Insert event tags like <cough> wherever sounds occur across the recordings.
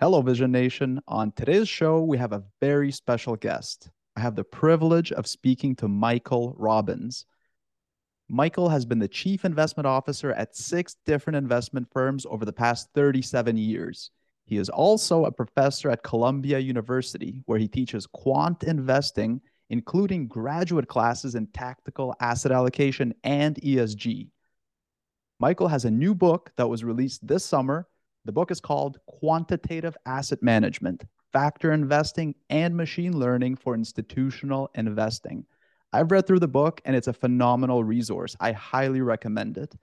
Hello, Vision Nation. On today's show, we have a very special guest. I have the privilege of speaking to Michael Robbins. Michael has been the chief investment officer at six different investment firms over the past 37 years. He is also a professor at Columbia University, where he teaches quant investing, including graduate classes in tactical asset allocation and ESG. Michael has a new book that was released this summer the book is called Quantitative Asset Management Factor Investing and Machine Learning for Institutional Investing. I've read through the book and it's a phenomenal resource. I highly recommend it.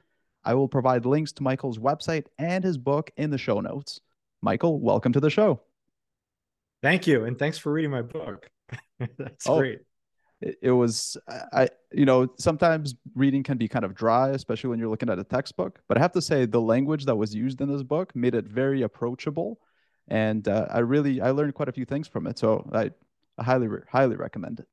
I will provide links to Michael's website and his book in the show notes. Michael, welcome to the show. Thank you. And thanks for reading my book. <laughs> That's oh, great it, was I you know sometimes reading can be kind of dry, especially when you're looking at a textbook. But I have to say the language that was used in this book made it very approachable, and uh, I really I learned quite a few things from it. So I, I highly highly recommend it.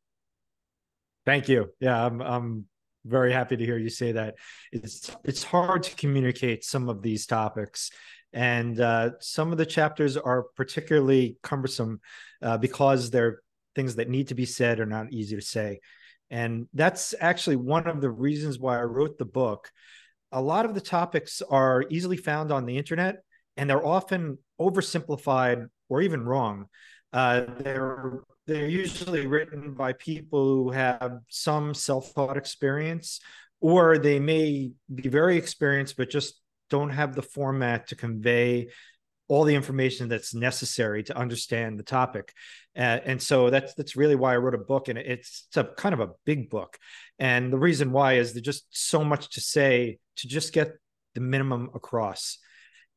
Thank you. Yeah, I'm I'm very happy to hear you say that. It's it's hard to communicate some of these topics, and uh, some of the chapters are particularly cumbersome uh, because they're things that need to be said are not easy to say. And that's actually one of the reasons why I wrote the book. A lot of the topics are easily found on the internet and they're often oversimplified or even wrong. Uh, they're they're usually written by people who have some self-taught experience, or they may be very experienced but just don't have the format to convey all the information that's necessary to understand the topic. Uh, and so that's that's really why I wrote a book, and it's, it's a kind of a big book. And the reason why is there's just so much to say to just get the minimum across.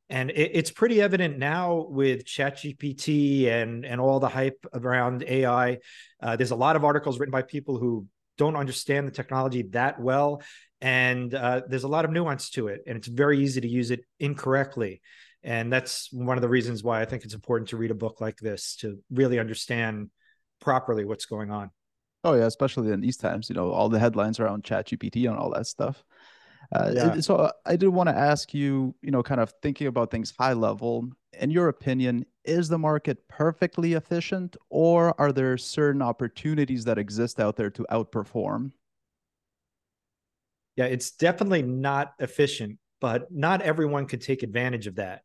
And it, it's pretty evident now with ChatGPT and and all the hype around AI. Uh, there's a lot of articles written by people who don't understand the technology that well, and uh, there's a lot of nuance to it, and it's very easy to use it incorrectly. And that's one of the reasons why I think it's important to read a book like this to really understand properly what's going on. Oh yeah, especially in these times, you know, all the headlines around ChatGPT and all that stuff. Uh, yeah. So uh, I did want to ask you, you know, kind of thinking about things high level. In your opinion, is the market perfectly efficient, or are there certain opportunities that exist out there to outperform? Yeah, it's definitely not efficient, but not everyone could take advantage of that.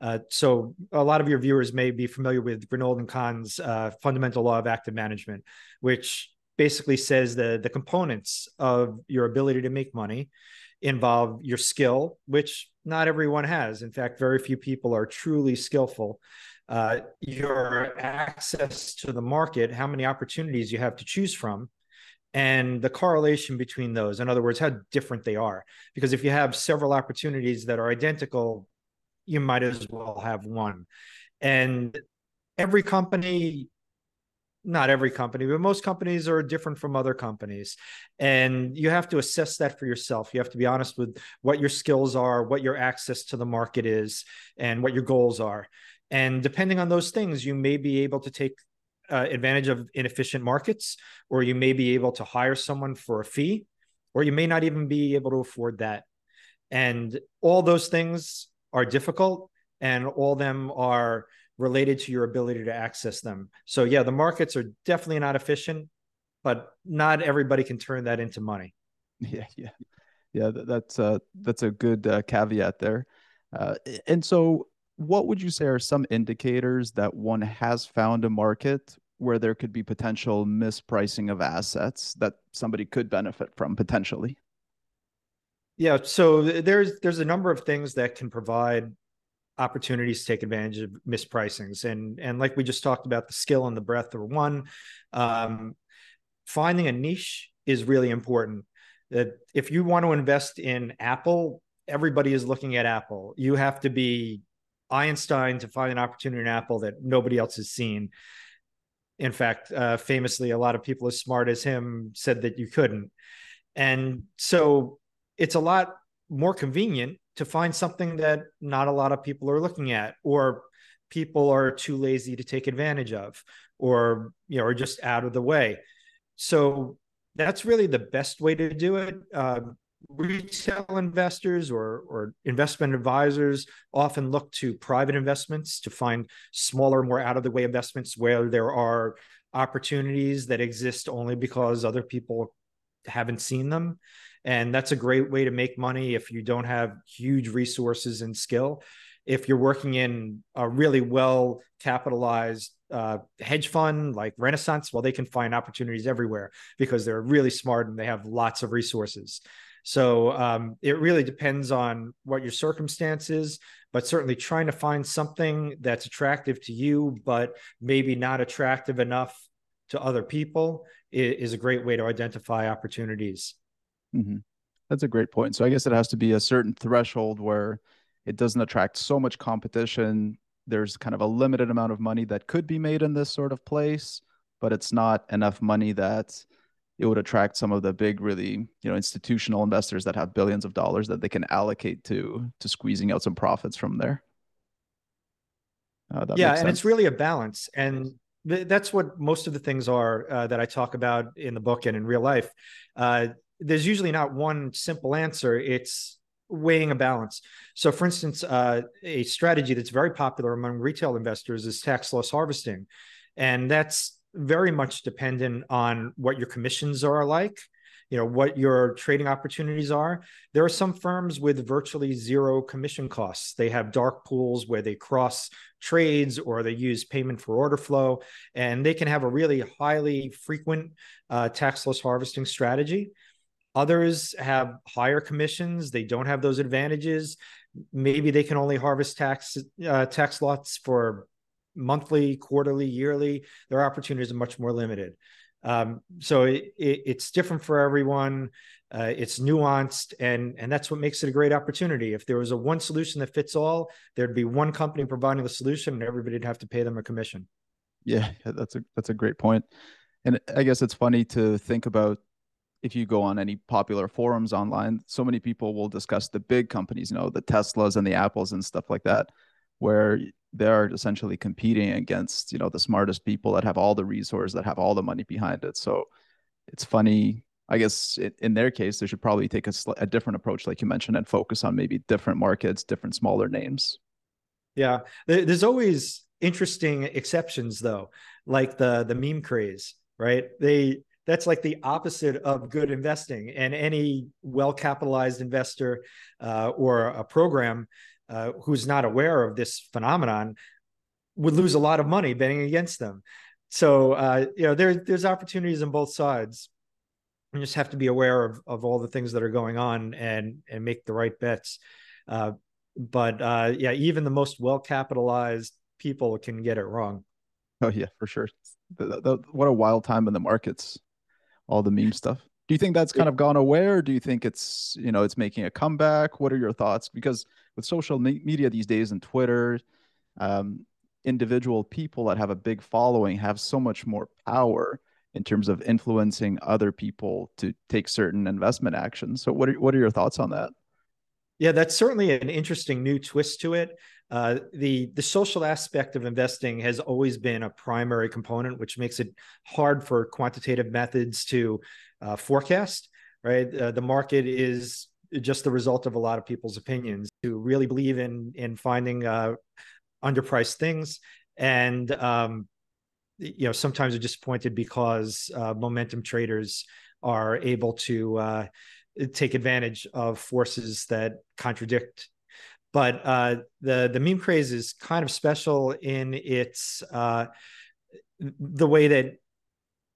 Uh, so a lot of your viewers may be familiar with Grinold and Kahn's uh, fundamental law of active management, which basically says the the components of your ability to make money involve your skill, which not everyone has. In fact, very few people are truly skillful. Uh, your access to the market, how many opportunities you have to choose from, and the correlation between those. In other words, how different they are. Because if you have several opportunities that are identical you might as well have one. And every company, not every company, but most companies are different from other companies. And you have to assess that for yourself. You have to be honest with what your skills are, what your access to the market is, and what your goals are. And depending on those things, you may be able to take uh, advantage of inefficient markets, or you may be able to hire someone for a fee, or you may not even be able to afford that. And all those things are difficult and all of them are related to your ability to access them. So yeah, the markets are definitely not efficient, but not everybody can turn that into money. <laughs> Yeah, yeah, yeah. That's uh, that's a good uh, caveat there. Uh, and so, what would you say are some indicators that one has found a market where there could be potential mispricing of assets that somebody could benefit from potentially? Yeah, so there's there's a number of things that can provide opportunities to take advantage of mispricings, and and like we just talked about, the skill and the breadth are one. Um, finding a niche is really important. That if you want to invest in Apple, everybody is looking at Apple. You have to be Einstein to find an opportunity in Apple that nobody else has seen. In fact, uh, famously, a lot of people as smart as him said that you couldn't. And so it's a lot more convenient to find something that not a lot of people are looking at or people are too lazy to take advantage of or you know are just out of the way so that's really the best way to do it uh, retail investors or, or investment advisors often look to private investments to find smaller, more out of the way investments where there are opportunities that exist only because other people haven't seen them. And that's a great way to make money if you don't have huge resources and skill. If you're working in a really well capitalized uh, hedge fund like Renaissance, well, they can find opportunities everywhere because they're really smart and they have lots of resources. So um, it really depends on what your circumstances, but certainly trying to find something that's attractive to you, but maybe not attractive enough to other people is, is a great way to identify opportunities. Mm-hmm. That's a great point. So I guess it has to be a certain threshold where it doesn't attract so much competition. There's kind of a limited amount of money that could be made in this sort of place, but it's not enough money that it would attract some of the big, really, you know, institutional investors that have billions of dollars that they can allocate to to squeezing out some profits from there. Uh, yeah, and it's really a balance, and th- that's what most of the things are uh, that I talk about in the book and in real life. Uh, there's usually not one simple answer. It's weighing a balance. So, for instance, uh, a strategy that's very popular among retail investors is tax loss harvesting. And that's very much dependent on what your commissions are like you know what your trading opportunities are there are some firms with virtually zero commission costs they have dark pools where they cross trades or they use payment for order flow and they can have a really highly frequent uh, tax loss harvesting strategy Others have higher commissions. They don't have those advantages. Maybe they can only harvest tax uh, tax lots for monthly, quarterly, yearly. Their opportunities are much more limited. Um, so it, it, it's different for everyone. Uh, it's nuanced, and and that's what makes it a great opportunity. If there was a one solution that fits all, there'd be one company providing the solution, and everybody'd have to pay them a commission. Yeah, that's a that's a great point. And I guess it's funny to think about if you go on any popular forums online, so many people will discuss the big companies, you know, the Teslas and the Apples and stuff like that, where they're essentially competing against, you know, the smartest people that have all the resources, that have all the money behind it. So it's funny. I guess in their case, they should probably take a, a different approach, like you mentioned, and focus on maybe different markets, different smaller names. Yeah, there's always interesting exceptions though, like the the meme craze, right? They that's like the opposite of good investing. And any well capitalized investor uh, or a program uh, who's not aware of this phenomenon would lose a lot of money betting against them. So uh, you know there, there's opportunities on both sides. You just have to be aware of, of all the things that are going on and and make the right bets. Uh, but uh, yeah, even the most well capitalized people can get it wrong. Oh yeah, for sure. The, the, what a wild time in the markets all the meme stuff. Do you think that's kind of gone away, or do you think it's you know it's making a comeback? What are your thoughts? Because with social media these days and Twitter, um, individual people that have a big following have so much more power in terms of influencing other people to take certain investment actions. So, what are what are your thoughts on that? Yeah, that's certainly an interesting new twist to it. Uh, the the social aspect of investing has always been a primary component, which makes it hard for quantitative methods to uh, forecast. Right, uh, the market is just the result of a lot of people's opinions who really believe in in finding uh, underpriced things, and um, you know sometimes are disappointed because uh, momentum traders are able to uh, take advantage of forces that contradict but uh, the the meme craze is kind of special in its uh, the way that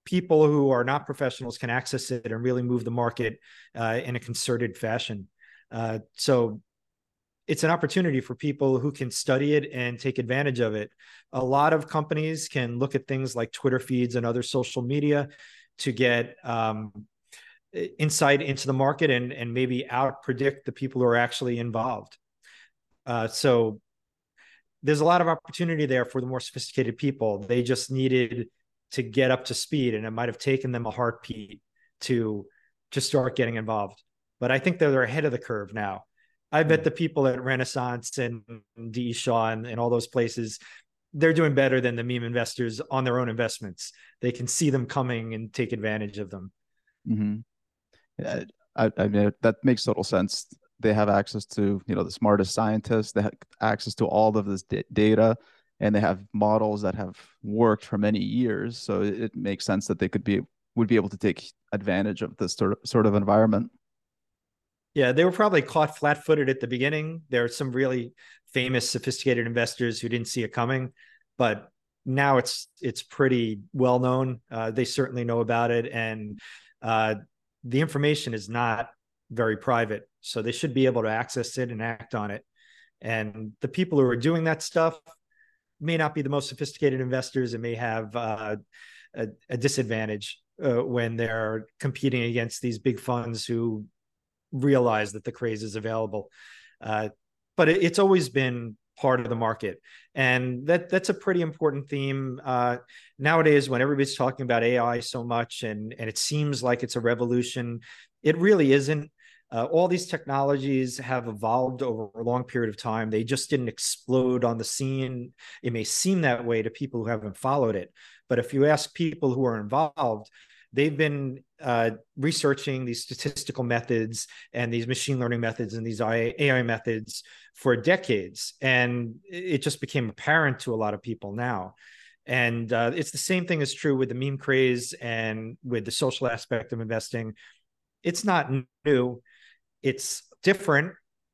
people who are not professionals can access it and really move the market uh, in a concerted fashion. Uh, so it's an opportunity for people who can study it and take advantage of it. A lot of companies can look at things like Twitter feeds and other social media to get um, insight into the market and and maybe out predict the people who are actually involved. Uh, so there's a lot of opportunity there for the more sophisticated people. They just needed to get up to speed, and it might have taken them a heartbeat to to start getting involved. But I think they're ahead of the curve now. I bet hmm. the people at Renaissance and D. Shaw and, and all those places, they're doing better than the meme investors on their own investments. They can see them coming and take advantage of them. Mm-hmm. I, I mean that makes total sense. They have access to you know the smartest scientists. They have access to all of this data, and they have models that have worked for many years. So it, it makes sense that they could be would be able to take advantage of this sort of, sort of environment. Yeah, they were probably caught flat-footed at the beginning. There are some really famous, sophisticated investors who didn't see it coming, but now it's it's pretty well known. Uh, they certainly know about it, and uh, the information is not very private, so they should be able to access it and act on it. And the people who are doing that stuff may not be the most sophisticated investors and may have uh, a, a, disadvantage uh, when they're competing against these big funds who realize that the craze is available. Uh, but it, it's always been part of the market, and that that's a pretty important theme uh, nowadays. When everybody's talking about AI so much, and and it seems like it's a revolution, it really isn't. Uh, all these technologies have evolved over a long period of time. They just didn't explode on the scene. It may seem that way to people who haven't followed it, but if you ask people who are involved, they've been uh, researching these statistical methods and these machine learning methods and these AI methods for decades. And it just became apparent to a lot of people now. And uh, it's the same thing is true with the meme craze and with the social aspect of investing. It's not new, it's different,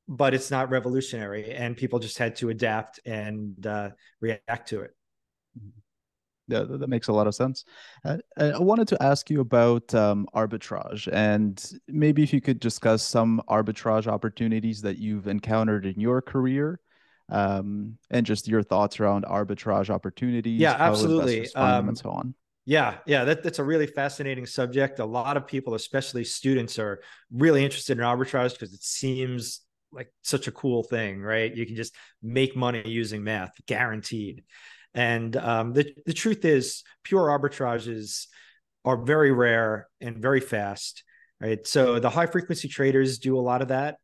but it's not revolutionary. And people just had to adapt and uh, react to it. Mm-hmm yeah, that makes a lot of sense. Uh, I wanted to ask you about um, arbitrage, and maybe if you could discuss some arbitrage opportunities that you've encountered in your career, um, and just your thoughts around arbitrage opportunities. Yeah, absolutely. Um, and so on. Yeah, yeah, that, that's a really fascinating subject. A lot of people, especially students, are really interested in arbitrage because it seems like such a cool thing, right? You can just make money using math, guaranteed. And um, the, the truth is, pure arbitrages are very rare and very fast, right? So the high frequency traders do a lot of that,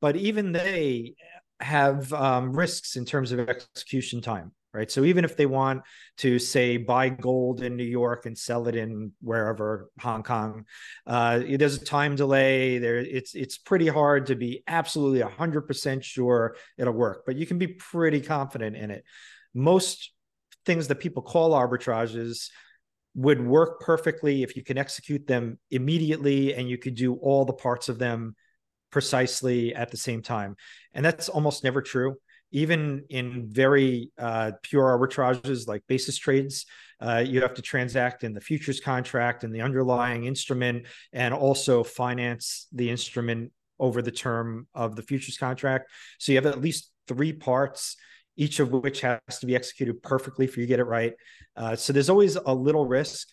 but even they have um, risks in terms of execution time, right? So even if they want to say buy gold in New York and sell it in wherever Hong Kong, uh, there's a time delay. There, it's it's pretty hard to be absolutely hundred percent sure it'll work, but you can be pretty confident in it. Most things that people call arbitrages would work perfectly if you can execute them immediately and you could do all the parts of them precisely at the same time. And that's almost never true. Even in very uh, pure arbitrages like basis trades, uh, you have to transact in the futures contract and the underlying instrument and also finance the instrument over the term of the futures contract. So you have at least three parts each of which has to be executed perfectly for you to get it right. Uh, so there's always a little risk.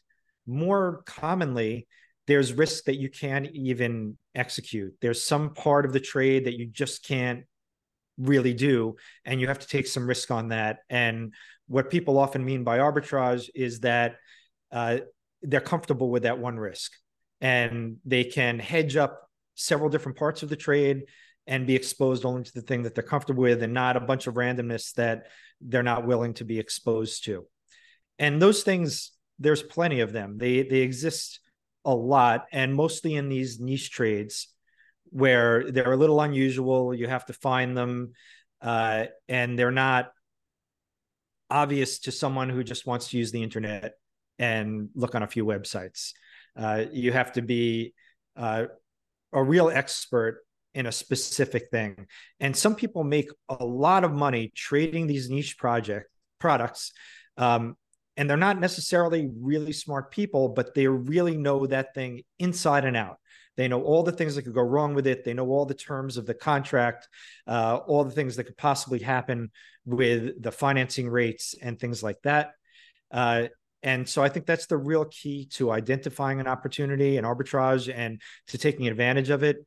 More commonly, there's risk that you can't even execute. There's some part of the trade that you just can't really do, and you have to take some risk on that. And what people often mean by arbitrage is that uh, they're comfortable with that one risk and they can hedge up several different parts of the trade and be exposed only to the thing that they're comfortable with and not a bunch of randomness that they're not willing to be exposed to. And those things, there's plenty of them. They they exist a lot and mostly in these niche trades where they're a little unusual. You have to find them uh, and they're not obvious to someone who just wants to use the internet and look on a few websites. Uh, you have to be uh, a real expert in a specific thing. And some people make a lot of money trading these niche project products. Um, and they're not necessarily really smart people, but they really know that thing inside and out. They know all the things that could go wrong with it. They know all the terms of the contract, uh, all the things that could possibly happen with the financing rates and things like that. Uh, and so I think that's the real key to identifying an opportunity and arbitrage and to taking advantage of it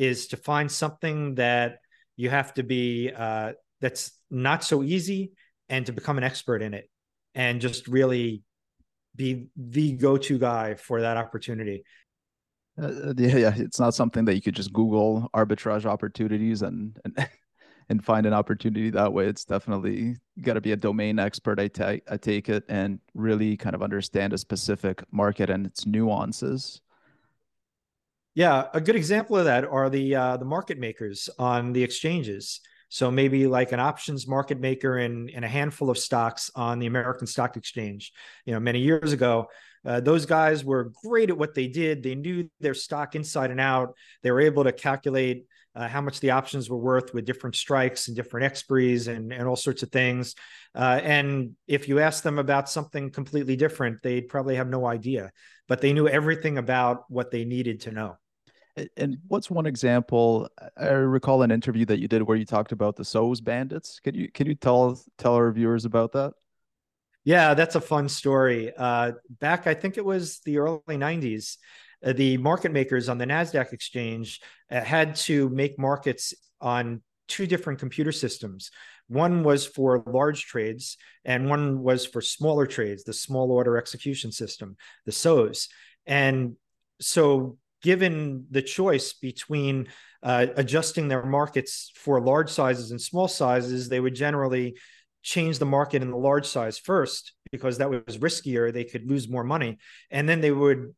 is to find something that you have to be uh, that's not so easy and to become an expert in it and just really be the go-to guy for that opportunity. Uh, uh yeah, yeah it's not something that you could just google arbitrage opportunities and and, <laughs> and find an opportunity that way. It's definitely got to be a domain expert I take I take it and really kind of understand a specific market and its nuances Yeah, a good example of that are the uh, the market makers on the exchanges. So maybe like an options market maker in in a handful of stocks on the American Stock Exchange. You know, many years ago, uh, those guys were great at what they did. They knew their stock inside and out. They were able to calculate uh, how much the options were worth with different strikes and different expiries and, and all sorts of things. Uh, and if you asked them about something completely different, they'd probably have no idea, but they knew everything about what they needed to know. And what's one example? I recall an interview that you did where you talked about the SOES bandits. Can you can you tell tell our viewers about that? Yeah, that's a fun story. Uh, back, I think it was the early '90s. Uh, the market makers on the Nasdaq exchange uh, had to make markets on two different computer systems. One was for large trades, and one was for smaller trades, the small order execution system, the SOES. And so, given the choice between uh, adjusting their markets for large sizes and small sizes, they would generally change the market in the large size first because that was riskier. They could lose more money. And then they would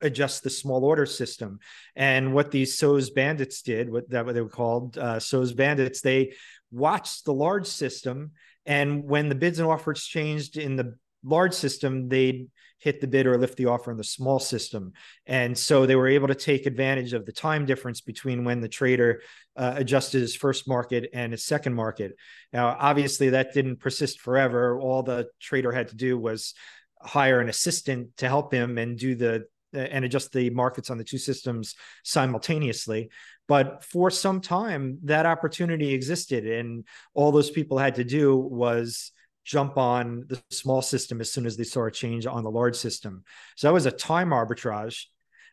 adjust the small order system. And what these SOES bandits did, what that what they were called, uh, SOES bandits, they watched the large system, and when the bids and offers changed in the large system, they'd hit the bid or lift the offer in the small system. And so they were able to take advantage of the time difference between when the trader uh, adjusted his first market and his second market. Now, obviously, that didn't persist forever. All the trader had to do was hire an assistant to help him and do the and adjust the markets on the two systems simultaneously. But for some time, that opportunity existed, and all those people had to do was jump on the small system as soon as they saw a change on the large system. So that was a time arbitrage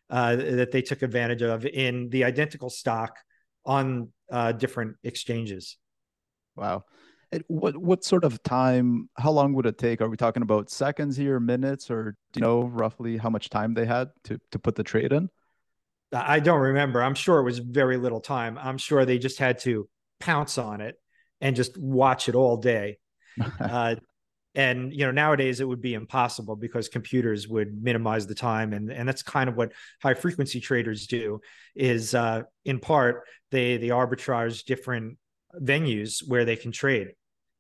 uh, that they took advantage of in the identical stock on uh, different exchanges. Wow what what sort of time? How long would it take? Are we talking about seconds here, minutes, or do you know roughly how much time they had to to put the trade in? I don't remember. I'm sure it was very little time. I'm sure they just had to pounce on it and just watch it all day. <laughs> uh, and you know nowadays it would be impossible because computers would minimize the time and and that's kind of what high frequency traders do is uh, in part they they arbitrage different venues where they can trade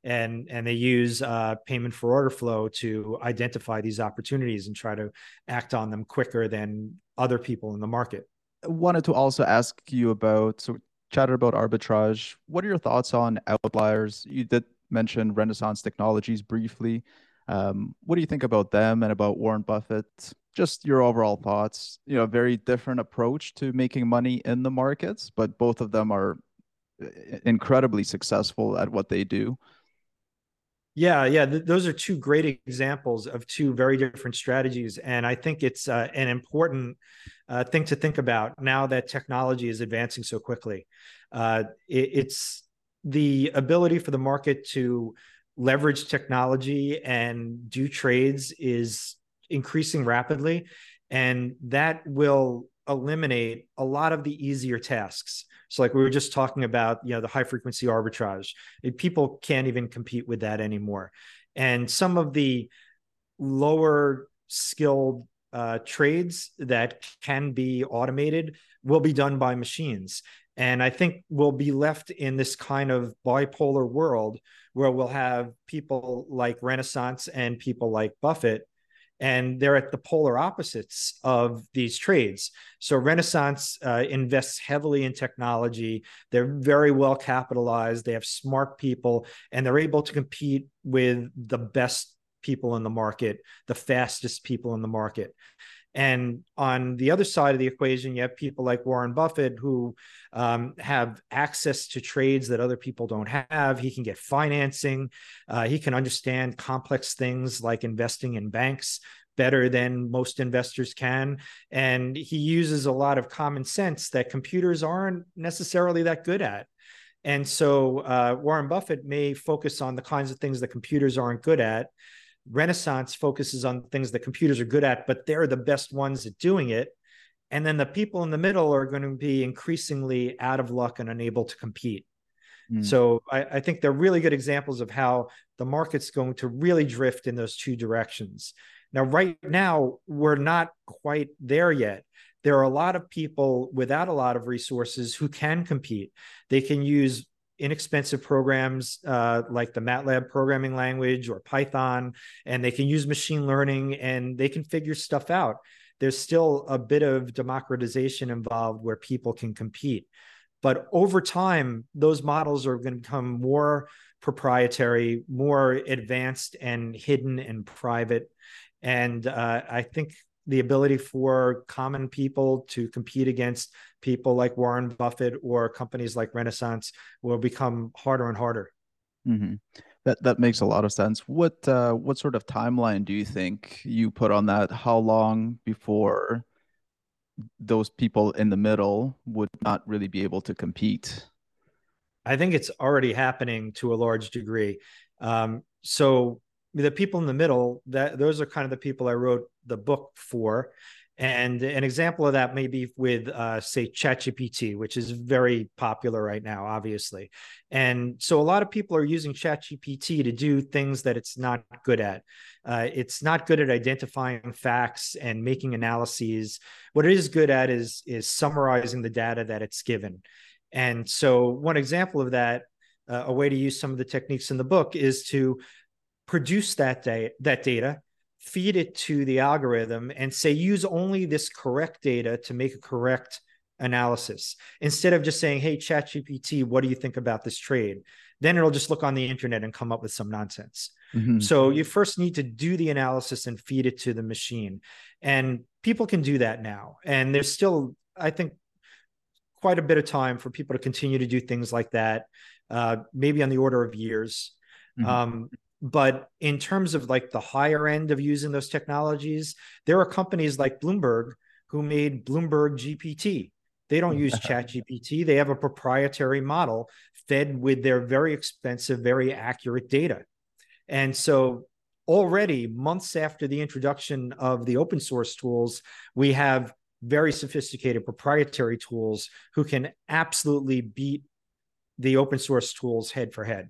and and they use uh, payment for order flow to identify these opportunities and try to act on them quicker than other people in the market. Wanted to also ask you about so chatted about arbitrage. What are your thoughts on outliers? You did mention Renaissance Technologies briefly. Um, what do you think about them and about Warren Buffett? Just your overall thoughts. You know, very different approach to making money in the markets, but both of them are uh, incredibly successful at what they do. Yeah, yeah, th- those are two great examples of two very different strategies, and I think it's uh, an important uh, thing to think about now that technology is advancing so quickly. Uh, it, it's the ability for the market to leverage technology and do trades is increasing rapidly, and that will eliminate a lot of the easier tasks. So, like we were just talking about, you know, the high frequency arbitrage, people can't even compete with that anymore. And some of the lower skilled uh, trades that can be automated will be done by machines. And I think we'll be left in this kind of bipolar world where we'll have people like Renaissance and people like Buffett and they're at the polar opposites of these trades. So Renaissance uh, invests heavily in technology. They're very well capitalized. They have smart people, and they're able to compete with the best people in the market, the fastest people in the market. And on the other side of the equation, you have people like Warren Buffett who um, have access to trades that other people don't have. He can get financing. Uh, he can understand complex things like investing in banks better than most investors can. And he uses a lot of common sense that computers aren't necessarily that good at. And so uh, Warren Buffett may focus on the kinds of things that computers aren't good at Renaissance focuses on things that computers are good at, but they're the best ones at doing it. And then the people in the middle are going to be increasingly out of luck and unable to compete. Mm. So I, I, think they're really good examples of how the market's going to really drift in those two directions. Now, right now, we're not quite there yet. there are a lot of people without a lot of resources who can compete. They can use inexpensive programs uh, like the MATLAB programming language or Python, and they can use machine learning and they can figure stuff out. There's still a bit of democratization involved where people can compete. But over time, those models are going to become more proprietary, more advanced and hidden and private. And uh, I think the ability for common people to compete against people like Warren Buffett or companies like Renaissance will become harder and harder. Mm-hmm. That that makes a lot of sense. What uh, what sort of timeline do you think you put on that? How long before those people in the middle would not really be able to compete? I think it's already happening to a large degree. Um, so the people in the middle, that those are kind of the people I wrote the book for. And an example of that may be with, uh, say, ChatGPT, which is very popular right now, obviously. And so a lot of people are using ChatGPT to do things that it's not good at. Uh, it's not good at identifying facts and making analyses. What it is good at is is summarizing the data that it's given. And so, one example of that, uh, a way to use some of the techniques in the book, is to produce that da- that data feed it to the algorithm and say use only this correct data to make a correct analysis. Instead of just saying hey chat gpt what do you think about this trade? Then it'll just look on the internet and come up with some nonsense. Mm-hmm. so you first need to do the analysis and feed it to the machine. And people can do that now. And there's still i think quite a bit of time for people to continue to do things like that uh, maybe on the order of years. Mm-hmm. um, but in terms of like the higher end of using those technologies there are companies like bloomberg who made bloomberg gpt they don't use <laughs> chat gpt they have a proprietary model fed with their very expensive very accurate data. And so already months after the introduction of the open source tools we have very sophisticated proprietary tools who can absolutely beat the open source tools head for head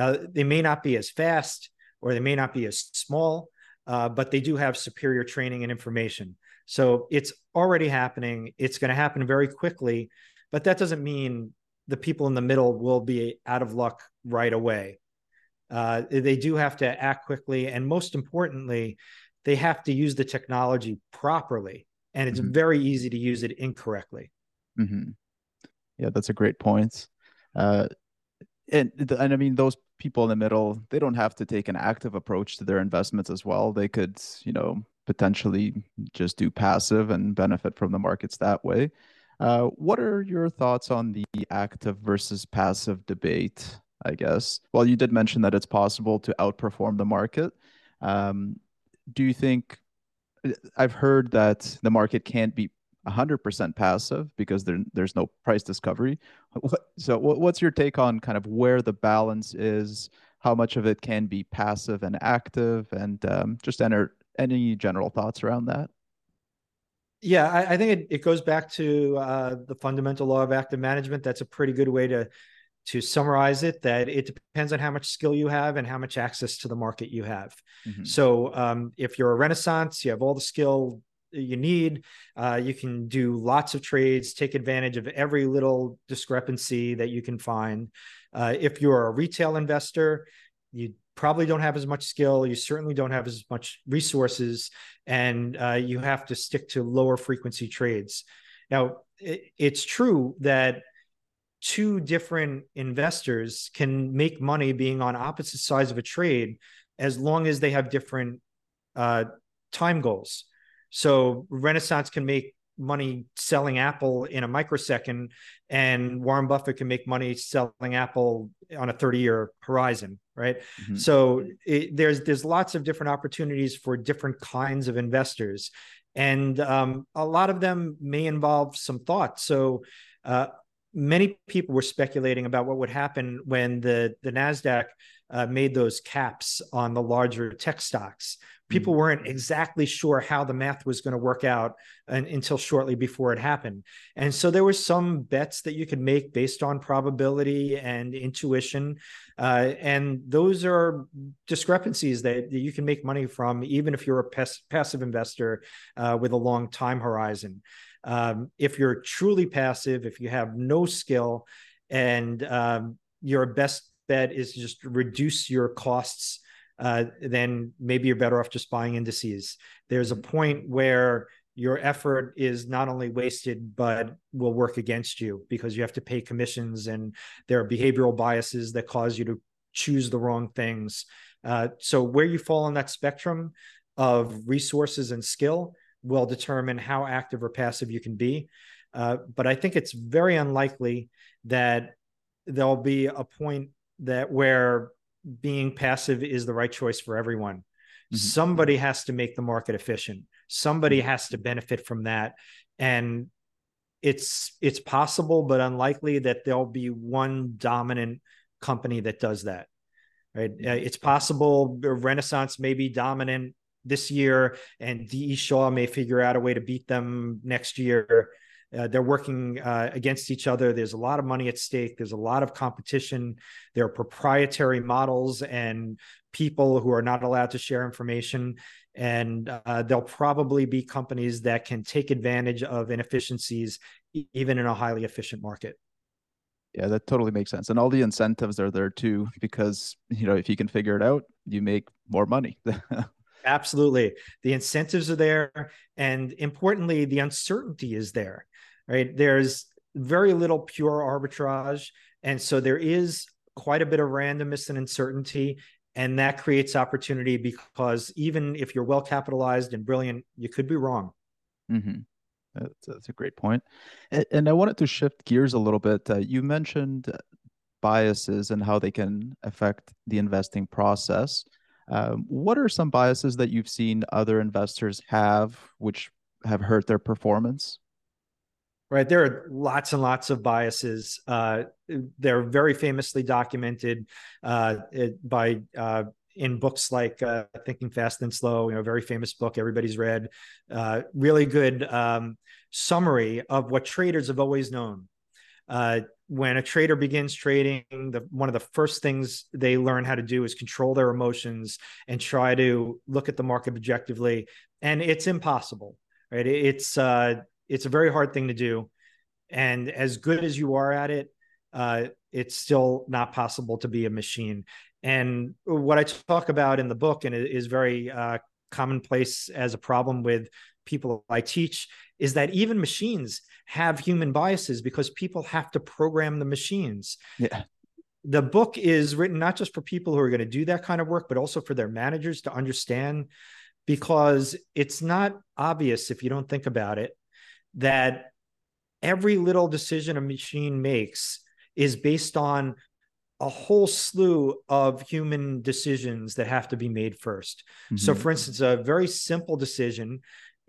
now, they may not be as fast or they may not be as small, uh, but they do have superior training and information. So it's already happening. It's going to happen very quickly, but that doesn't mean the people in the middle will be out of luck right away. Uh, they do have to act quickly. And most importantly, they have to use the technology properly. And it's mm-hmm. very easy to use it incorrectly. Mm-hmm. Yeah, that's a great point. Uh, and and I mean those people in the middle, they don't have to take an active approach to their investments as well. They could, you know, potentially just do passive and benefit from the markets that way. Uh, what are your thoughts on the active versus passive debate? I guess. Well, you did mention that it's possible to outperform the market. Um, do you think? I've heard that the market can't be 100% passive because there, there's no price discovery. So, what's your take on kind of where the balance is? How much of it can be passive and active, and um, just enter any general thoughts around that? Yeah, I, I think it, it goes back to uh, the fundamental law of active management. That's a pretty good way to to summarize it. That it depends on how much skill you have and how much access to the market you have. Mm-hmm. So, um, if you're a Renaissance, you have all the skill you need. Uh, you can do lots of trades, take advantage of every little discrepancy that you can find. Uh, if you're a retail investor, you probably don't have as much skill. You certainly don't have as much resources, and uh, you have to stick to lower frequency trades. Now, it, it's true that two different investors can make money being on opposite sides of a trade as long as they have different uh, time goals. So Renaissance can make money selling Apple in a microsecond, and Warren Buffett can make money selling Apple on a 30 year horizon, right? Mm-hmm. So it, there's there's lots of different opportunities for different kinds of investors, and um, a lot of them may involve some thought. So. Uh, many people were speculating about what would happen when the the Nasdaq uh, made those caps on the larger tech stocks. People mm-hmm. weren't exactly sure how the math was going to work out and, until shortly before it happened. And so there were some bets that you could make based on probability and intuition uh, and those are discrepancies that, that, you can make money from even if you're a passive investor uh, with a long time horizon Um, if you're truly passive, if you have no skill, and um, your best bet is just reduce your costs, uh, then maybe you're better off just buying indices. There's a point where your effort is not only wasted but will work against you because you have to pay commissions and there are behavioral biases that cause you to choose the wrong things uh, so where you fall on that spectrum of resources and skill will determine how active or passive you can be. Uh, but i think it's very unlikely that there'll be a point that where being passive is the right choice for everyone. Mm-hmm. somebody has to make the market efficient. Somebody mm-hmm. has to benefit from that. And it's it's possible but unlikely that there'll be one dominant company that does that right? Uh, it's possible renaissance may be dominant this year and de shaw may figure out a way to beat them next year. Uh, they're working uh, against each other. There's a lot of money at stake. There's a lot of competition. There are proprietary models and people who are not allowed to share information. And uh, there'll probably be companies that can take advantage of inefficiencies even in a highly efficient market. Yeah that totally makes sense. And all the incentives are there too because you know if you can figure it out you make more money <laughs> absolutely. The incentives are there and importantly the uncertainty is there right? There's very little pure arbitrage and so there is quite a bit of randomness and uncertainty and that creates opportunity because even if you're well capitalized and brilliant you could be wrong. Mm-hmm. that's, that's, a great point. And, and, i wanted to shift gears a little bit. Uh, you mentioned biases and how they can affect the investing process um, what are some biases that you've seen other investors have which have hurt their performance? Right there are lots and lots of biases. Uh, they're very famously documented uh, by uh, in books like uh, thinking fast and slow you know very famous book everybody's read. Uh, really good um, summary of what traders have always known. Uh, when a trader begins trading the one of the first things they learn how to do is control their emotions and try to look at the market objectively and it's impossible right it's it's a very hard thing to do. And as good as you are at it, uh, it's still not possible to be a machine. And what I talk about in the book, and it is very uh, commonplace as a problem with people I teach, is that even machines have human biases because people have to program the machines. Yeah. The book is written not just for people who are going to do that kind of work, but also for their managers to understand because it's not obvious if you don't think about it that every little decision a machine makes is based on a whole slew of human decisions that have to be made 1st mm-hmm. So, for instance, a very simple decision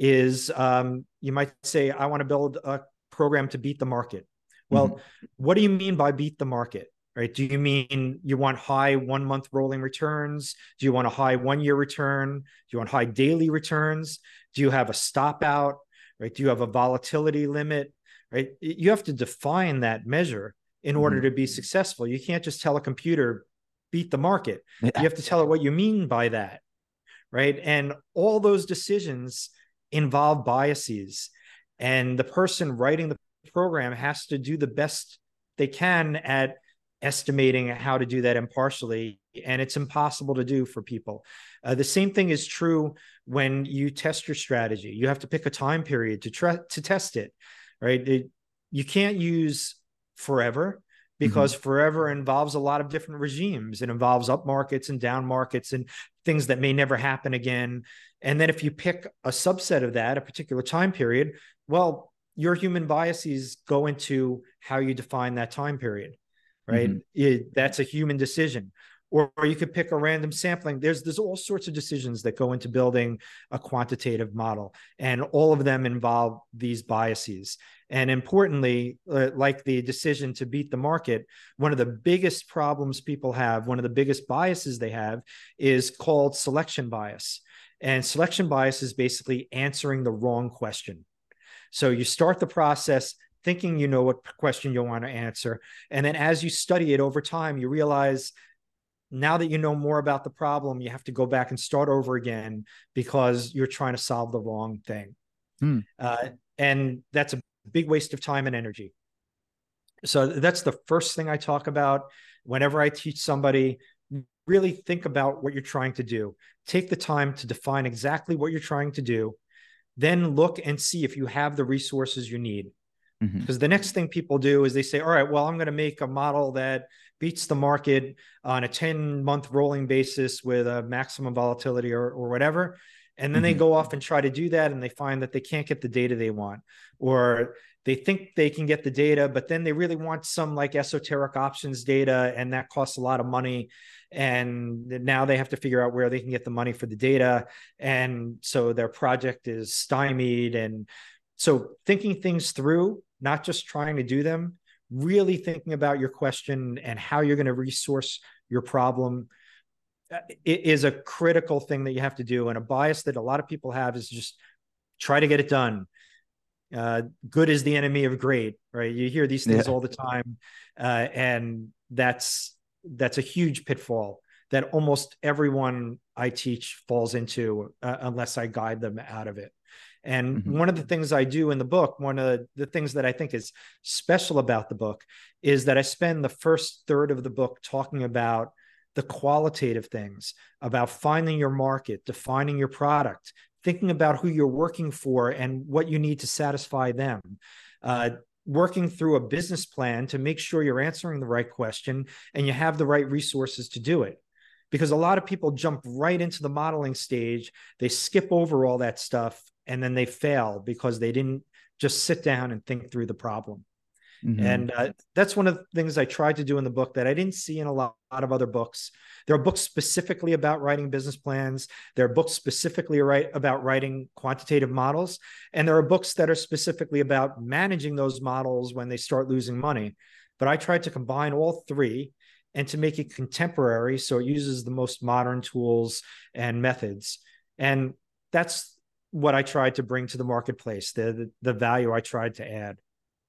is um, you might say, I want to build a program to beat the market. Well, mm-hmm. what do you mean by beat the market? Right? Do you mean you want high one month rolling returns? Do you want a high one year return? Do you want high daily returns? Do you have a stop out? right? Do you have a volatility limit, right? You have to define that measure in order mm-hmm. to be successful. You can't just tell a computer beat the market. Yeah. You have to tell it what you mean by that, right? And all those decisions involve biases, and the person writing the program has to do the best they can at estimating how to do that impartially. And it's impossible to do for people. Uh, the same thing is true when you test your strategy. You have to pick a time period to try to test it right? It, you can't use forever because mm-hmm. forever involves a lot of different regimes it involves up markets and down markets and things that may never happen again and then if you pick a subset of that a particular time period well your human biases go into how you define that time period right? Mm-hmm. It, that's a human decision. Or, or, you could pick a random sampling. There's there's all sorts of decisions that go into building a quantitative model, and all of them involve these biases. And importantly, uh, like the decision to beat the market, one of the biggest problems people have, one of the biggest biases they have, is called selection bias. And selection bias is basically answering the wrong question. So you start the process thinking you know what question you want to answer. And then as you study it over time, you realize now that you know more about the problem, you have to go back and start over again because you're trying to solve the wrong thing. Hmm. Uh, and that's a big waste of time and energy. So that's the first thing I talk about whenever I teach somebody. Really think about what you're trying to do. Take the time to define exactly what you're trying to do. Then look and see if you have the resources you need. Because mm-hmm. the next thing people do is they say, All right, well, I'm going to make a model that beats the market on a 10 month rolling basis with a maximum volatility or, or whatever. And then mm-hmm. they go off and try to do that and they find that they can't get the data they want, or they think they can get the data, but then they really want some like esoteric options data, and that costs a lot of money. And now they have to figure out where they can get the money for the data. And so their project is stymied. And so thinking things through, not just trying to do them, really thinking about your question and how you're going to resource your problem uh, is a critical thing that you have to do. And a bias that a lot of people have is just try to get it done uh, good is the enemy of great right you hear these things yeah. all the time uh, and that's that's a huge pitfall that almost everyone i teach falls into uh, unless i guide them out of it and mm-hmm. one of the things i do in the book one of the, the things that i think is special about the book is that i spend the first third of the book talking about the qualitative things about finding your market, defining your product, thinking about who you're working for and what you need to satisfy them. Uh, working through a business plan to make sure you're answering the right question and you have the right resources to do it. Because a lot of people jump right into the modeling stage, they skip over all that stuff, and then they fail because they didn't just sit down and think through the problem. Mm-hmm. And uh, that's one of the things I tried to do in the book that I didn't see in a lot, lot, of other books. There are books specifically about writing business plans. There are books specifically right, about writing quantitative models. And there are books that are specifically about managing those models when they start losing money. But I tried to combine all three and to make it contemporary so it uses the most modern tools and methods. And that's what I tried to bring to the marketplace, the, the, the value I tried to add.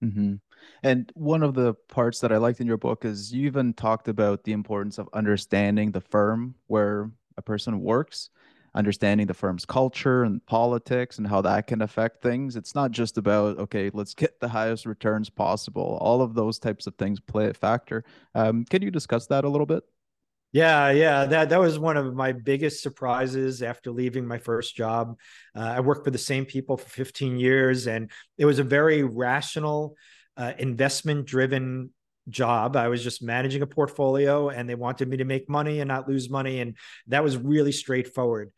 Mm-hmm. And one of the parts that I liked in your book is you even talked about the importance of understanding the firm where a person works, understanding the firm's culture and politics and how that can affect things. It's not just about, okay, let's get the highest returns possible. All of those types of things play a factor. Um, can you discuss that a little bit? Yeah, yeah, that that was one of my biggest surprises after leaving my first job. Uh, I worked for the same people for 15 years, and it was a very rational, uh, investment-driven job. I was just managing a portfolio, and they wanted me to make money and not lose money, and that was really straightforward.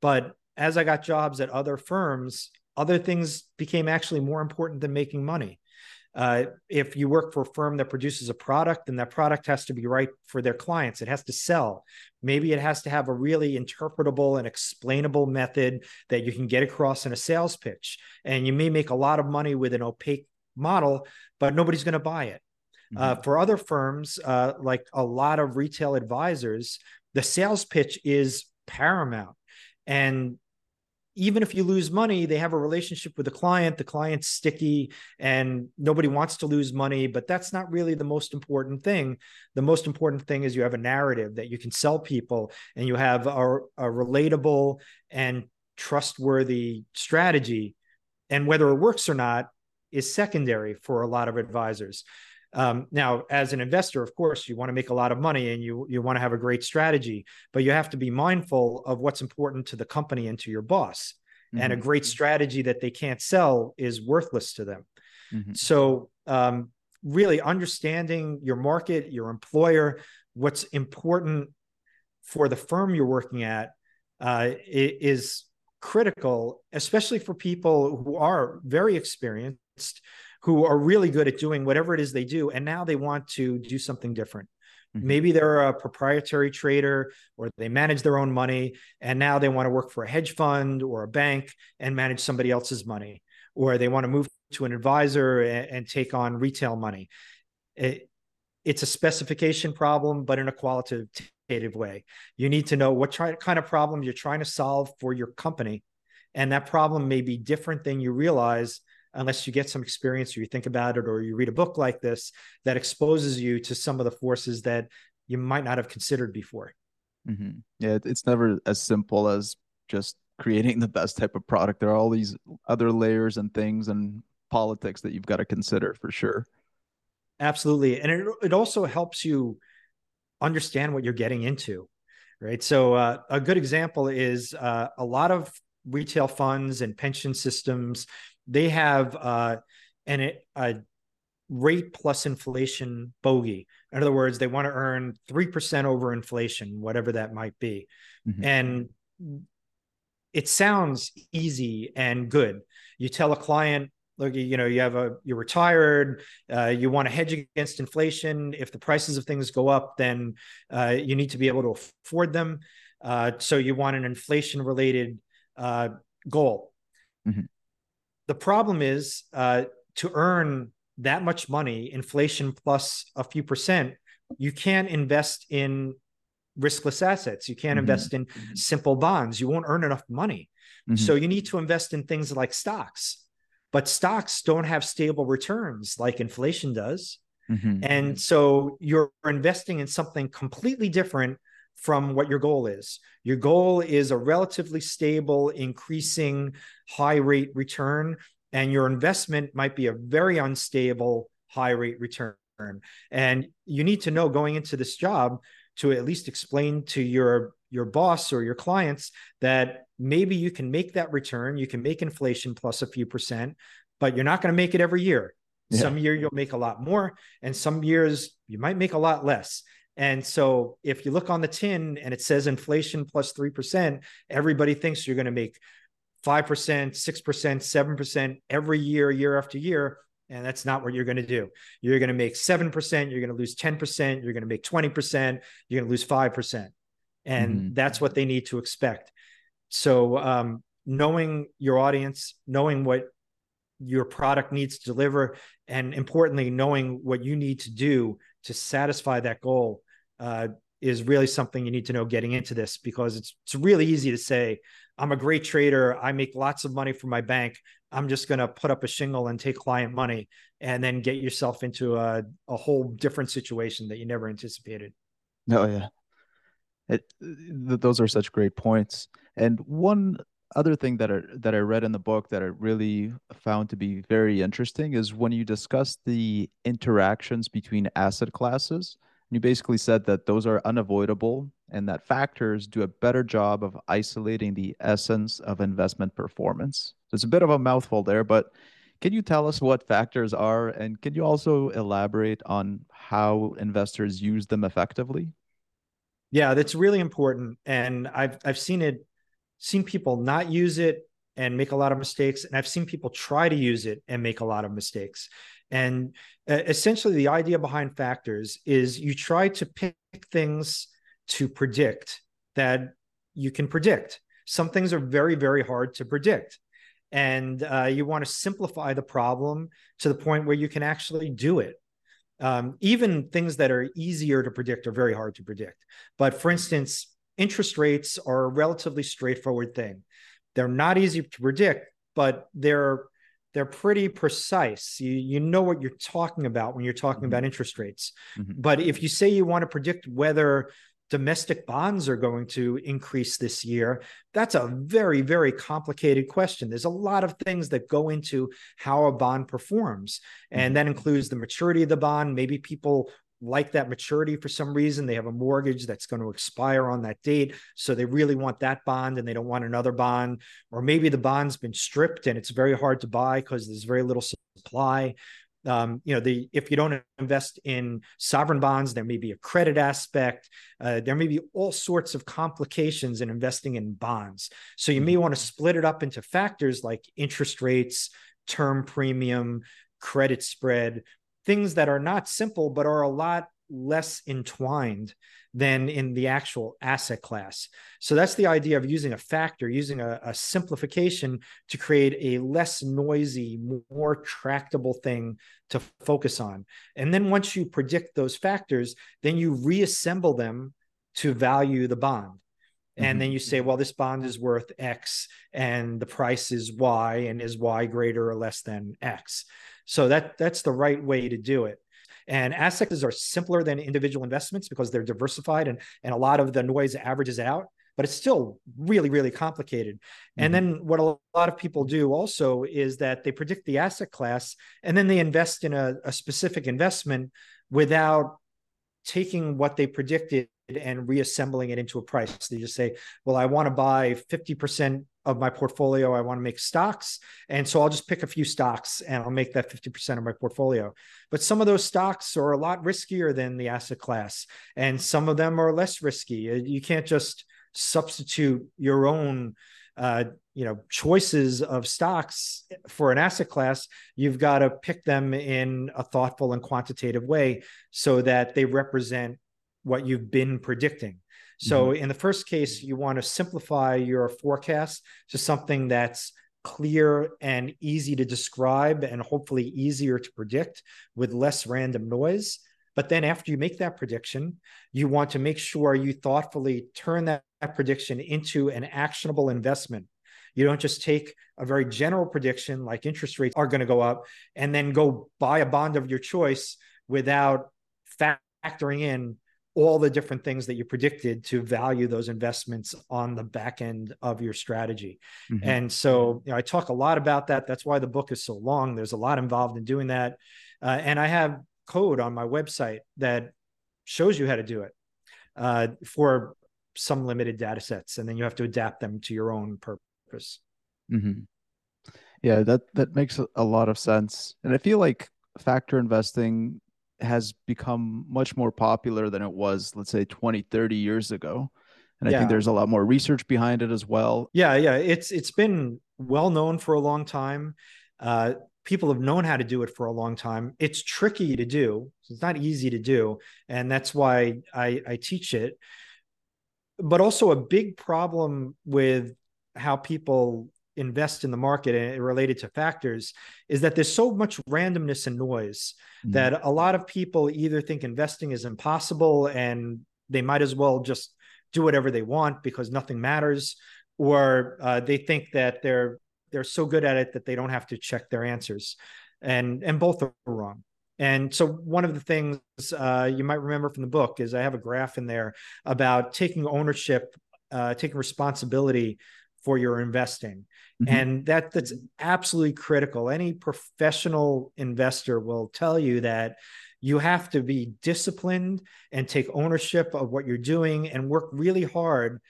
But as I got jobs at other firms, other things became actually more important than making money. Uh, if you work for a firm that produces a product, then that product has to be right for their clients. It has to sell. Maybe it has to have a really interpretable and explainable method that you can get across in a sales pitch. And you may make a lot of money with an opaque model, but nobody's going to buy it. Uh, mm-hmm. Uh, for other firms, uh, like a lot of retail advisors, the sales pitch is paramount. And even if you lose money, they have a relationship with the client. The client's sticky and nobody wants to lose money, but that's not really the most important thing. The most important thing is you have a narrative that you can sell people and you have a, a relatable and trustworthy strategy. And whether it works or not is secondary for a lot of advisors. Um, now, as an investor, of course, you want to make a lot of money and you you want to have a great strategy, but you have to be mindful of what's important to the company and to your boss. Mm-hmm. And a mm-hmm. great strategy that they can't sell is worthless to them. Mm-hmm. So, um, really understanding your market, your employer, what's important for the firm you're working at uh, is critical, especially for people who are very experienced who are really good at doing whatever it is they do. And now they want to do something different. Mm-hmm. Maybe they're a proprietary trader or they manage their own money. And now they want to work for a hedge fund or a bank and manage somebody else's money. Or they want to move to an advisor and, and take on retail money. It, it's a specification problem, but in a qualitative way. You need to know what try, kind of problem you're trying to solve for your company. And that problem may be different than you realize unless you get some experience or you think about it or you read a book like this that exposes you to some of the forces that you might not have considered before. Mm-hmm. Yeah, it's never as simple as just creating the best type of product. There are all these other layers and things and politics that you've got to consider for sure. Absolutely. And it, it also helps you understand what you're getting into, right? So, uh, a good example is uh, a lot of retail funds and pension systems, they have uh, an, a rate plus inflation bogey. In other words, they want to earn 3% over inflation, whatever that might be. Mm-hmm. And it sounds easy and good. You tell a client, look, you know, you have a, you're retired, uh, you want to hedge against inflation. If the prices of things go up, then uh, you need to be able to afford them. Uh, so you want an inflation related uh, goal. Mm-hmm. The problem is uh, to earn that much money, inflation plus a few percent, you can't invest in riskless assets. You can't mm-hmm. invest in mm-hmm. simple bonds. You won't earn enough money. Mm-hmm. So you need to invest in things like stocks. But stocks don't have stable returns like inflation does. Mm-hmm. And so you're investing in something completely different from what your goal is. Your goal is a relatively stable, increasing high rate return and your investment might be a very unstable high rate return. And you need to know going into this job to at least explain to your your boss or your clients that maybe you can make that return, you can make inflation plus a few percent, but you're not going to make it every year. Yeah. Some year you'll make a lot more, and some years you might make a lot less. And so if you look on the tin and it says inflation plus 3%, everybody thinks you're going to make 5%, 6%, 7% every year, year after year. And that's not what you're going to do. You're going to make 7%, you're going to lose 10%, you're going to make 20%, you're going to lose 5%. And mm-hmm. that's what they need to expect. So, um, knowing your audience, knowing what your product needs to deliver, and importantly, knowing what you need to do to satisfy that goal uh, is really something you need to know getting into this because it's it's really easy to say I'm a great trader I make lots of money from my bank I'm just going to put up a shingle and take client money and then get yourself into a a whole different situation that you never anticipated. Oh yeah. It, th- those are such great points. And one other thing that I, that I read in the book that I really found to be very interesting is when you discuss the interactions between asset classes you basically said that those are unavoidable and that factors do a better job of isolating the essence of investment performance. So it's a bit of a mouthful there, but can you tell us what factors are and can you also elaborate on how investors use them effectively? Yeah, that's really important and I've I've seen it seen people not use it and make a lot of mistakes and I've seen people try to use it and make a lot of mistakes. And uh, essentially, the idea behind factors is you try to pick things to predict that you can predict. Some things are very, very hard to predict. And uh, you want to simplify the problem to the point where you can actually do it. Um, even things that are easier to predict are very hard to predict. But for instance, interest rates are a relatively straightforward thing. They're not easy to predict, but they're they're pretty precise. You you know what you're talking about when you're talking mm-hmm. about interest rates. Mm-hmm. But if you say you want to predict whether domestic bonds are going to increase this year, that's a very very complicated question. There's a lot of things that go into how a bond performs, and mm-hmm. that includes the maturity of the bond. Maybe people like that maturity for some reason. They have a mortgage that's going to expire on that date. So they really want that bond and they don't want another bond. Or maybe the bond's been stripped and it's very hard to buy because there's very little supply. Um, you know, the if you don't invest in sovereign bonds, there may be a credit aspect. Uh, there may be all sorts of complications in investing in bonds. So you may mm-hmm. want to split it up into factors like interest rates, term premium, credit spread, things that are not simple but are a lot less entwined than in the actual asset class. So that's the idea of using a factor, using a, a, simplification to create a less noisy, more tractable thing to focus on. And then once you predict those factors, then you reassemble them to value the bond. And mm-hmm. then you say, well, this bond is worth X and the price is Y and is Y greater or less than X. So that that's the right way to do it. And assets are simpler than individual investments because they're diversified and, and a lot of the noise averages out. but it's still really, really complicated. Mm-hmm. And then what a lot of people do also is that they predict the asset class and then they invest in a, a specific investment without taking what they predicted and reassembling it into a price. They just say, well, I want to buy 50% of my portfolio. I want to make stocks. And so I'll just pick a few stocks and I'll make that 50% of my portfolio. But some of those stocks are a lot riskier than the asset class, and some of them are less risky. Uh, you can't just substitute your own uh, you know choices of stocks for an asset class you've got to pick them in a thoughtful and quantitative way so that they represent what you've been predicting so mm-hmm. in the first case, you want to simplify your forecast to something that's clear and easy to describe and hopefully easier to predict with less random noise. But then after you make that prediction, you want to make sure you thoughtfully turn that, that prediction into an actionable investment. You don't just take a very general prediction like interest rates are going to go up and then go buy a bond of your choice without factoring in all the different things that you predicted to value those investments on the back end of your strategy. Mm-hmm. And so you know, I talk a lot about that. That's why the book is so long. There's a lot involved in doing that. Uh, and I have code on my website that shows you how to do it uh, for some limited data sets. And then you have to adapt them to your own purpose. Mm-hmm. Yeah, that, that makes a lot of sense. And I feel like factor investing has become much more popular than it was, let's say 20, 30 years ago. And I think there's a lot more research behind it as well. Yeah, yeah. It's it's been well known for a long time. Uh, people have known how to do it for a long time. It's tricky to do. So it's not easy to do. And that's why I, I teach it. But also a big problem with how people invest in the market and related to factors is that there's so much randomness and noise mm-hmm. that a lot of people either think investing is impossible and they might as well just do whatever they want because nothing matters or uh, they think that they're they're so good at it that they don't have to check their answers and and both are wrong and so one of the things uh, you might remember from the book is i have a graph in there about taking ownership uh, taking responsibility for your investing. Mm-hmm. and that that's absolutely critical. Any professional investor will tell you that you have to be disciplined and take ownership of what you're doing and work really hard.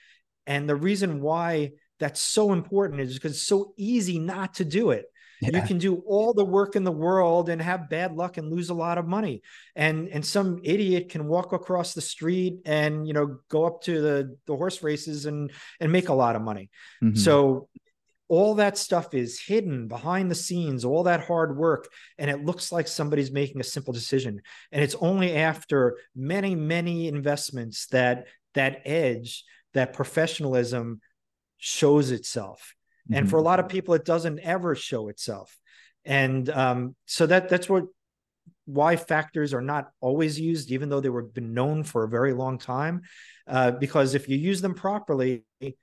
And the reason why that's so important is because it's so easy not to do it yeah. You can do all the work in the world and have bad luck and lose a lot of money. And and some idiot can walk across the street and you know go up to the the horse races and and make a lot of money. Mm-hmm. So all that stuff is hidden behind the scenes, all that hard work, and it looks like somebody's making a simple decision. And it's only after many, many investments that that edge, that professionalism shows itself. Mm-hmm. And for a lot of people, it doesn't ever show itself. And um, so that that's what why factors are not always used, even though they were been known for a very long time. Uh, because if you use them properly, it,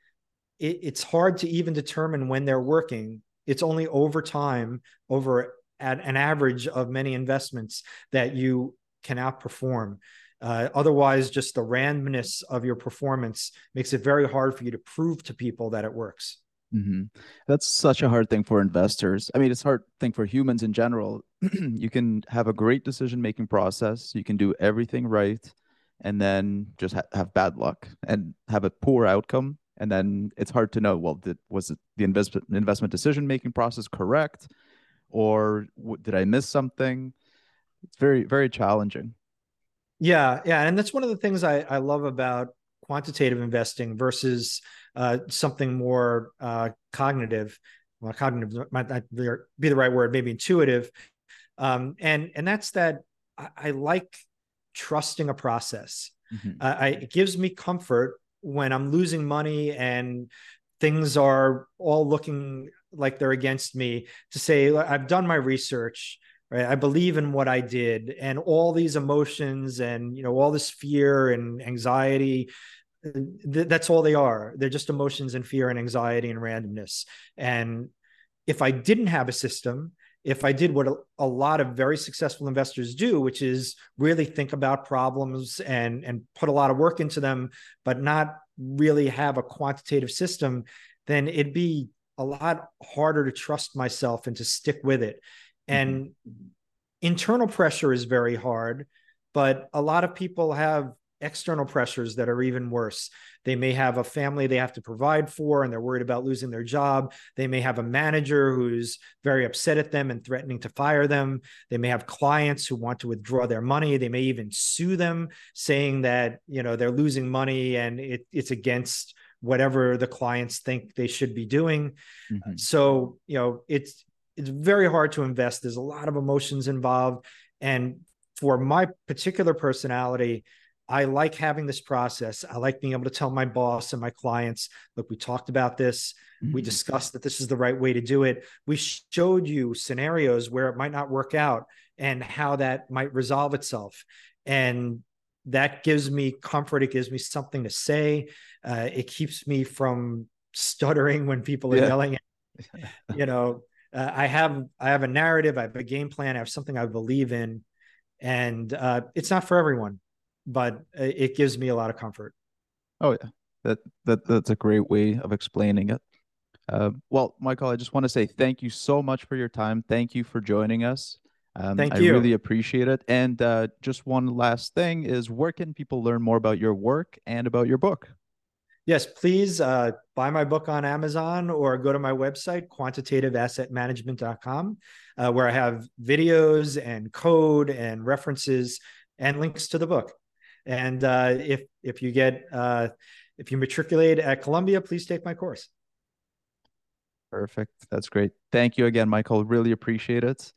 it's hard to even determine when they're working. It's only over time, over at an average of many investments, that you can outperform. Uh, otherwise, just the randomness of your performance makes it very hard for you to prove to people that it works. Mm-hmm. That's such a hard thing for investors. I mean, it's hard thing for humans in general. <clears throat> you can have a great decision making process. You can do everything right, and then just ha- have bad luck and have a poor outcome. And then it's hard to know. Well, did, was it the investment investment decision making process correct, or w- did I miss something? It's very very challenging. Yeah, yeah, and that's one of the things I I love about quantitative investing versus uh, something more uh, cognitive. Well, cognitive might not be the right word, maybe intuitive. Um, and and that's that I, I like trusting a process. Mm-hmm. Uh, I, it gives me comfort when I'm losing money and things are all looking like they're against me to say I've done my research right i believe in what i did and all these emotions and you know all this fear and anxiety th- that's all they are. They're just emotions and fear and anxiety and randomness. And if I didn't have a system, if I did what a, a, lot of very successful investors do, which is really think about problems and and put a lot of work into them, but not really have a quantitative system, then it'd be a lot harder to trust myself and to stick with it. Mm-hmm. And internal pressure is very hard, but a lot of people have external pressures that are even worse. They may have a family they have to provide for and they're worried about losing their job. They may have a manager who's very upset at them and threatening to fire them. They may have clients who want to withdraw their money. They may even sue them saying that, you know, they're losing money and it, it's against whatever the clients think they should be doing. Mm-hmm. So, you know, it's it's very hard to invest. There's a lot of emotions involved and for my particular personality, I like having this process. I like being able to tell my boss and my clients, look, we talked about this. Mm-hmm. We discussed that this is the right way to do it. We showed you scenarios where it might not work out and how that might resolve itself. And that gives me comfort. It gives me something to say. Uh, it keeps me from stuttering when people are yeah. yelling. At, <laughs> you know, uh, I have I have a narrative. I have a game plan. I have something I believe in, and uh, it's not for everyone but it gives me a lot of comfort. Oh yeah, that that that's a great way of explaining it. Uh, well, Michael, I just want to say thank you so much for your time. Thank you for joining us. Um, thank you. I really appreciate it. And uh, just one last thing is, where can people learn more about your work and about your book? Yes, please uh, buy my book on Amazon or go to my website, quantitativeassetmanagement.com, uh, where I have videos and code and references and links to the book. And uh, if if you get uh, if you matriculate at Columbia, please take my course. Perfect. That's great. Thank you again, Michael. Really appreciate it.